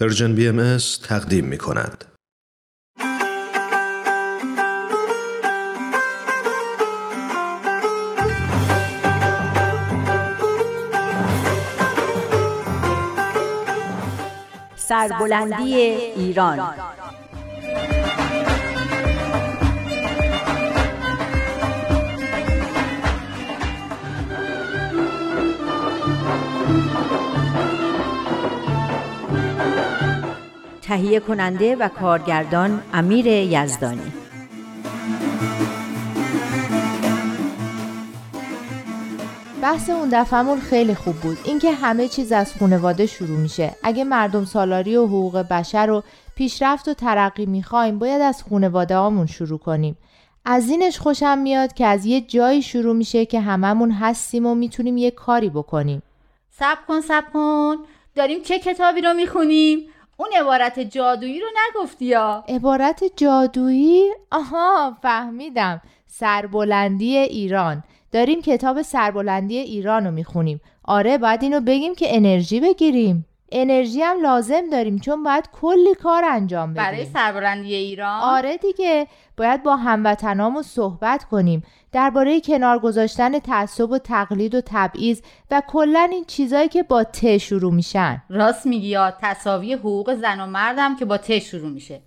پرژن بی ام تقدیم می کند. سربلندی ایران تهیه کننده و کارگردان امیر یزدانی. بحث اون دفعمون خیلی خوب بود. اینکه همه چیز از خانواده شروع میشه. اگه مردم سالاری و حقوق بشر و پیشرفت و ترقی می‌خوایم باید از خانواده هامون شروع کنیم. از اینش خوشم میاد که از یه جایی شروع میشه که هممون هستیم و می‌تونیم یه کاری بکنیم. سب کن سب کن. داریم چه کتابی رو می‌خونیم؟ اون عبارت جادویی رو نگفتی یا؟ عبارت جادویی؟ آها فهمیدم. سربلندی ایران. داریم کتاب سربلندی ایران رو می‌خونیم. آره باید اینو بگیم که انرژی بگیریم. انرژی هم لازم داریم چون باید کلی کار انجام بدیم. برای سربلندی ایران؟ آره دیگه باید با هموطنامون صحبت کنیم. درباره کنار گذاشتن تعصب و تقلید و تبعیض و کلا این چیزایی که با ت شروع میشن. راست میگی یا تصاوی حقوق زن و مردم که با ت شروع میشه.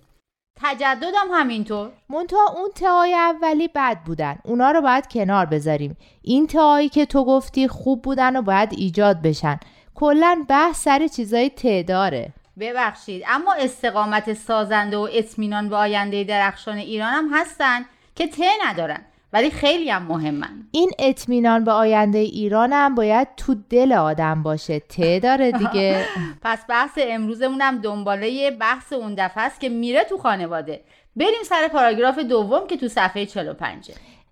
تجددم همینطور. منتها اون تهای اولی بد بودن. اونا رو باید کنار بذاریم. این تهایی که تو گفتی خوب بودن و باید ایجاد بشن. کلا بحث سر چیزای ت داره ببخشید اما استقامت سازنده و اطمینان به آینده درخشان ایران هم هستن که ته ندارن ولی خیلی هم مهمن. این اطمینان به آینده ایران هم باید تو دل آدم باشه. ته داره دیگه. پس بحث امروزمون هم دنباله بحث اون دفعه است که میره تو خانواده. بریم سر پاراگراف دوم که تو صفحه 45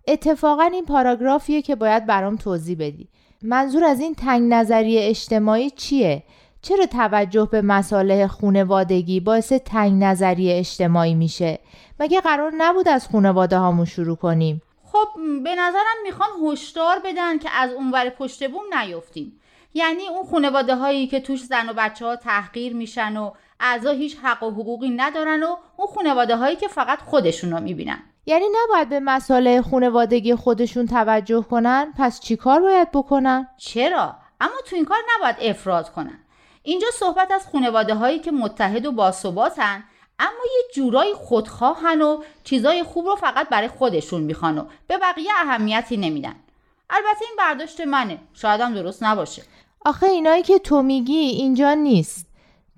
اتفاقا این پاراگرافیه که باید برام توضیح بدی. منظور از این تنگ نظری اجتماعی چیه؟ چرا توجه به مسائل خونوادگی باعث تنگ نظری اجتماعی میشه؟ مگه قرار نبود از خونواده هامون شروع کنیم؟ خب به نظرم می‌خوان هشدار بدن که از اونور پشت بوم نیفتیم یعنی اون خانواده هایی که توش زن و بچه ها تحقیر میشن و اعضا هیچ حق و حقوقی ندارن و اون خانواده هایی که فقط خودشون رو می‌بینن یعنی نباید به مسائل خانوادگی خودشون توجه کنن؟ پس چیکار باید بکنن؟ چرا؟ اما تو این کار نباید افراد کنن. اینجا صحبت از خانواده هایی که متحد و باثباتن اما یه جورایی خودخواهن و چیزای خوب رو فقط برای خودشون می‌خوان و به بقیه اهمیتی نمیدن. البته این برداشت منه. شایدم درست نباشه. آخه اینایی که تو میگی اینجا نیست.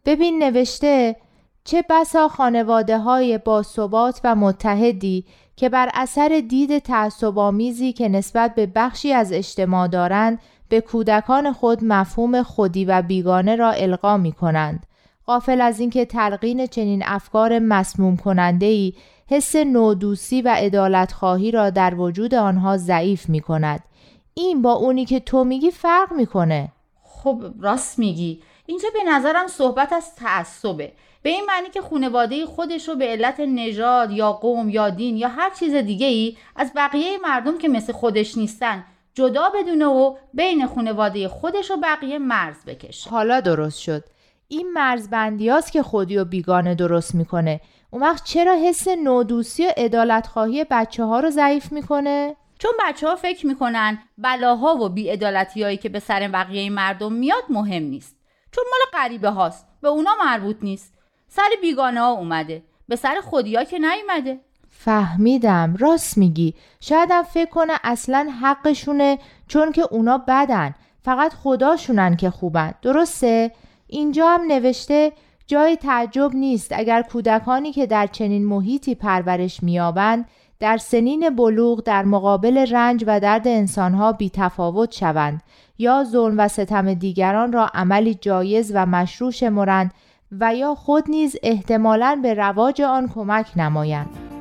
ببین نوشته چه بسا خانواده های باثبات و متحدی که بر اثر دید تعصبآمیزی که نسبت به بخشی از اجتماع دارند به کودکان خود مفهوم خودی و بیگانه را القا می کنند. غافل از اینکه تلقین چنین افکار مسموم کننده ای حس نودوسی و عدالت خواهی را در وجود آنها ضعیف می کند. این با اونی که تو میگی فرق می‌کنه. خب راست میگی. اینجا به نظرم صحبت از تعصبه. به این معنی که خانواده خودش رو به علت نژاد یا قوم یا دین یا هر چیز دیگه ای از بقیه مردم که مثل خودش نیستن جدا بدونه و بین خانواده خودش و بقیه مرز بکشه حالا درست شد این مرزبندی که خودی و بیگانه درست می‌کنه اون وقت چرا حس نودوسی و ادالت خواهی بچه ها رو ضعیف می‌کنه؟ چون بچه ها فکر می‌کنن بلاها و بیعدالتی هایی که به سر بقیه مردم میاد مهم نیست. چون مال غریبه هاست به اونا مربوط نیست. سر بیگانه ها اومده به سر خودیا که نیومده. فهمیدم راست میگی. شایدم فکر کنه اصلا حقشونه چون که اونا بدن. فقط خداشونن که خوبن. درسته؟ اینجا هم نوشته جای تعجب نیست. اگر کودکانی که در چنین محیطی پرورش میابند در سنین بلوغ در مقابل رنج و درد انسانها بی تفاوت شوند یا ظلم و ستم دیگران را عملی جایز و مشروع شمرند و یا خود نیز احتمالاً به رواج آن کمک نمایند.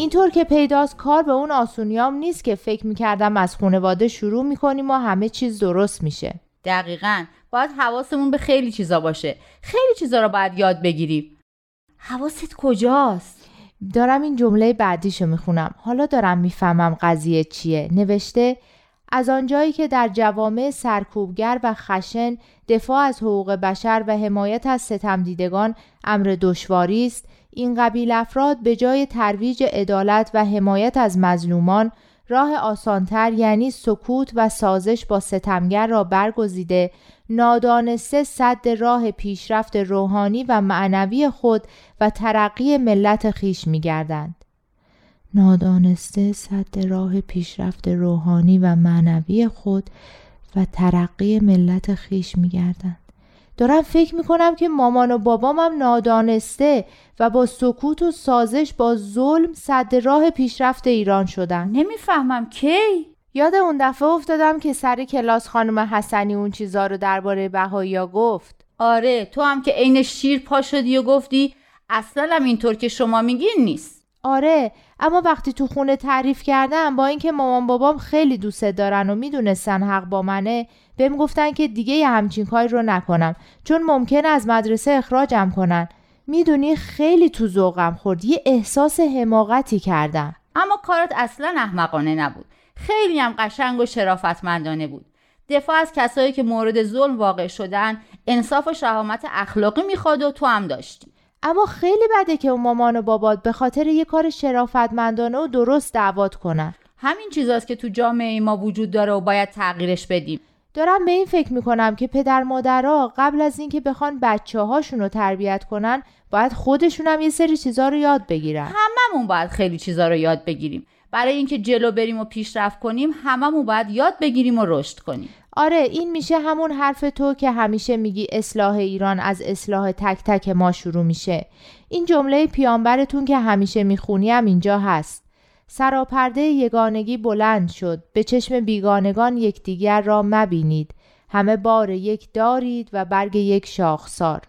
اینطور که پیداست کار به اون آسونیام نیست که فکر می‌کردم از خانواده شروع می‌کنیم و همه چیز درست میشه. دقیقا. باید حواسمون به خیلی چیزا باشه. خیلی چیزا رو باید یاد بگیریم. حواست کجاست؟ دارم این جمله بعدیشو می‌خونم. حالا دارم می‌فهمم قضیه چیه. نوشته از آنجایی که در جوامع سرکوبگر و خشن دفاع از حقوق بشر و حمایت از ستمدیدگان امر دشواری است این قبیل افراد به جای ترویج عدالت و حمایت از مظلومان راه آسانتر یعنی سکوت و سازش با ستمگر را برگزیده نادانسته صد راه پیشرفت روحانی و معنوی خود و ترقی ملت خیش می‌گردند. نادانسته صد راه پیشرفت روحانی و معنوی خود و ترقی ملت خیش می‌گردند. دارم فکر می‌کنم که مامان و بابامم نادانسته و با سکوت و سازش با ظلم صد راه پیشرفت ایران شدن. نمی‌فهمم کی؟ یاد اون دفعه افتادم که سر کلاس خانم حسنی اون چیزا رو درباره بهایی گفت. آره تو هم که عین شیر پا شدی و گفتی اصلا هم اینطور که شما میگین نیست. آره اما وقتی تو خونه تعریف کردم با اینکه مامان بابام خیلی دوست دارن و می‌دونستن حق با منه بهم گفتن که دیگه یه همچین کاری رو نکنم چون ممکن از مدرسه اخراجم کنن. می‌دونی خیلی تو ذوقم خورد یه احساس حماقتی کردم. اما کارت اصلا احمقانه نبود. خیلی هم قشنگ و شرافتمندانه بود. دفاع از کسایی که مورد ظلم واقع شدن انصاف و شهامت اخلاقی می‌خواد و تو هم داشتی. اما خیلی بده که اون مامان و بابات به خاطر یه کار شرافتمندانه و درست دعوت کنن. همین چیزاست که تو جامعه ما وجود داره و باید تغییرش بدیم. دارم به این فکر می‌کنم که پدر مادرها قبل از اینکه بخوان بچه هاشون رو تربیت کنن باید خودشون هم یه سری چیزا رو یاد بگیرن. هممون باید خیلی چیزا رو یاد بگیریم. برای اینکه جلو بریم و پیشرفت کنیم هممون باید یاد بگیریم و رشد کنیم. آره این میشه همون حرف تو که همیشه میگی اصلاح ایران از اصلاح تک تک ما شروع میشه. این جمله پیانبرتون که همیشه می‌خونیم اینجا هست. سراپرده یگانگی بلند شد. به چشم بیگانگان یکدیگر را مبینید. همه بار یک دارید و برگ یک شاخسار.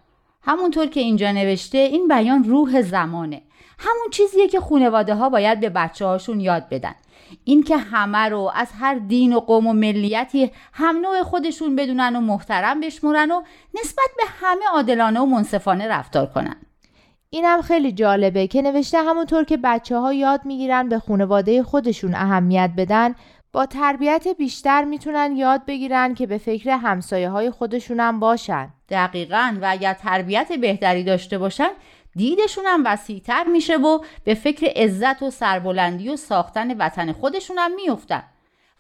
همونطور که اینجا نوشته این بیان روح زمانه. همون چیزیه که خانواده ها باید به بچه هاشون یاد بدن. اینکه همه رو از هر دین و قوم و ملیتی هم نوع خودشون بدونن و محترم بشمرن و نسبت به همه عادلانه و منصفانه رفتار کنن. اینم خیلی جالبه که نوشته همونطور که بچه ها یاد می‌گیرن به خانواده خودشون اهمیت بدن با تربیت بیشتر می‌تونن یاد بگیرن که به فکر همسایه های خودشونم باشن. دقیقا و اگر تربیت بهتری داشته باشن دیدشون هم وسیعتر میشه و به فکر عزت و سربلندی و ساختن وطن خودشون هم میفتن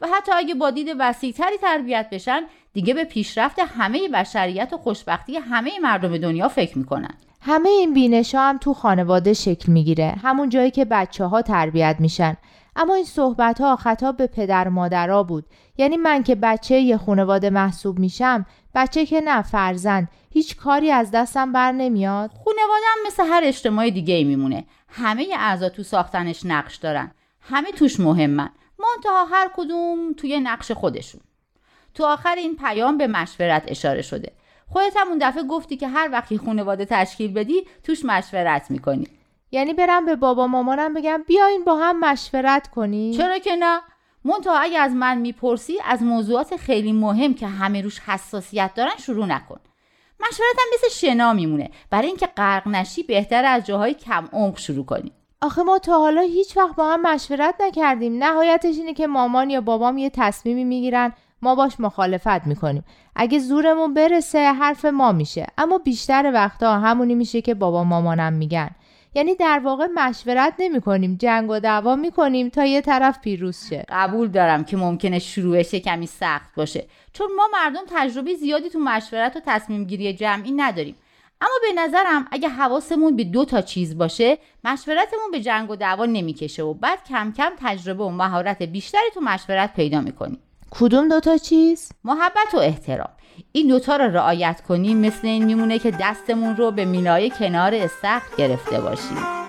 و حتی اگه با دید وسیعتری تربیت بشن دیگه به پیشرفت همه بشریت و خوشبختی همه مردم دنیا فکر می‌کنن. همه این بینش ها هم تو خانواده شکل می‌گیره. همون جایی که بچه ها تربیت میشن. اما این صحبت ها خطاب به پدر مادرها بود. یعنی من که بچه یه خانواده محسوب میشم بچه که نه فرزند. هیچ کاری از دستم بر نمیاد. خانواده مثل هر اجتماع دیگه ای میمونه. همه اعضا تو ساختنش نقش دارن. همه توش مهمن. منتها هر کدوم توی نقش خودشون. تو آخر این پیام به مشورت اشاره شده. خودت هم اون دفعه گفتی که هر وقتی خانواده تشکیل بدی توش مشورت می‌کنی. یعنی برم به بابا مامانم بگم بیاین با هم مشورت کنی؟ چرا که نه؟ منتها اگه از من می‌پرسی از موضوعات خیلی مهم که همه روش حساسیت دارن شروع نکن. مشورت هم مثل شنا میمونه. برای اینکه غرق نشی بهتر از جاهای کم عمق شروع کنی. آخه ما تا حالا هیچ وقت با هم مشورت نکردیم. نهایتش اینه که مامان یا بابام یه تصمیمی می‌گیرن. ما باش مخالفت می‌کنیم. اگه زورمون برسه حرف ما میشه. اما بیشتر وقتا همونی میشه که بابا مامانم میگن. یعنی در واقع مشورت نمی کنیم جنگ و دعوا می کنیم تا یه طرف پیروز شه. قبول دارم که ممکنه شروعش کمی سخت باشه. چون ما مردم تجربه زیادی تو مشورت و تصمیم گیری جمعی نداریم. اما به نظرم اگه حواسمون به دو تا چیز باشه مشورتمون به جنگ و دعوا نمی‌کشه و بعد کم کم تجربه و مهارت بیشتری تو مشورت پیدا می‌کنیم. کدوم دوتا چیز؟ محبت و احترام این دوتا رو رعایت کنیم مثل این میمونه که دستمون رو به مینای کنار استخر گرفته باشیم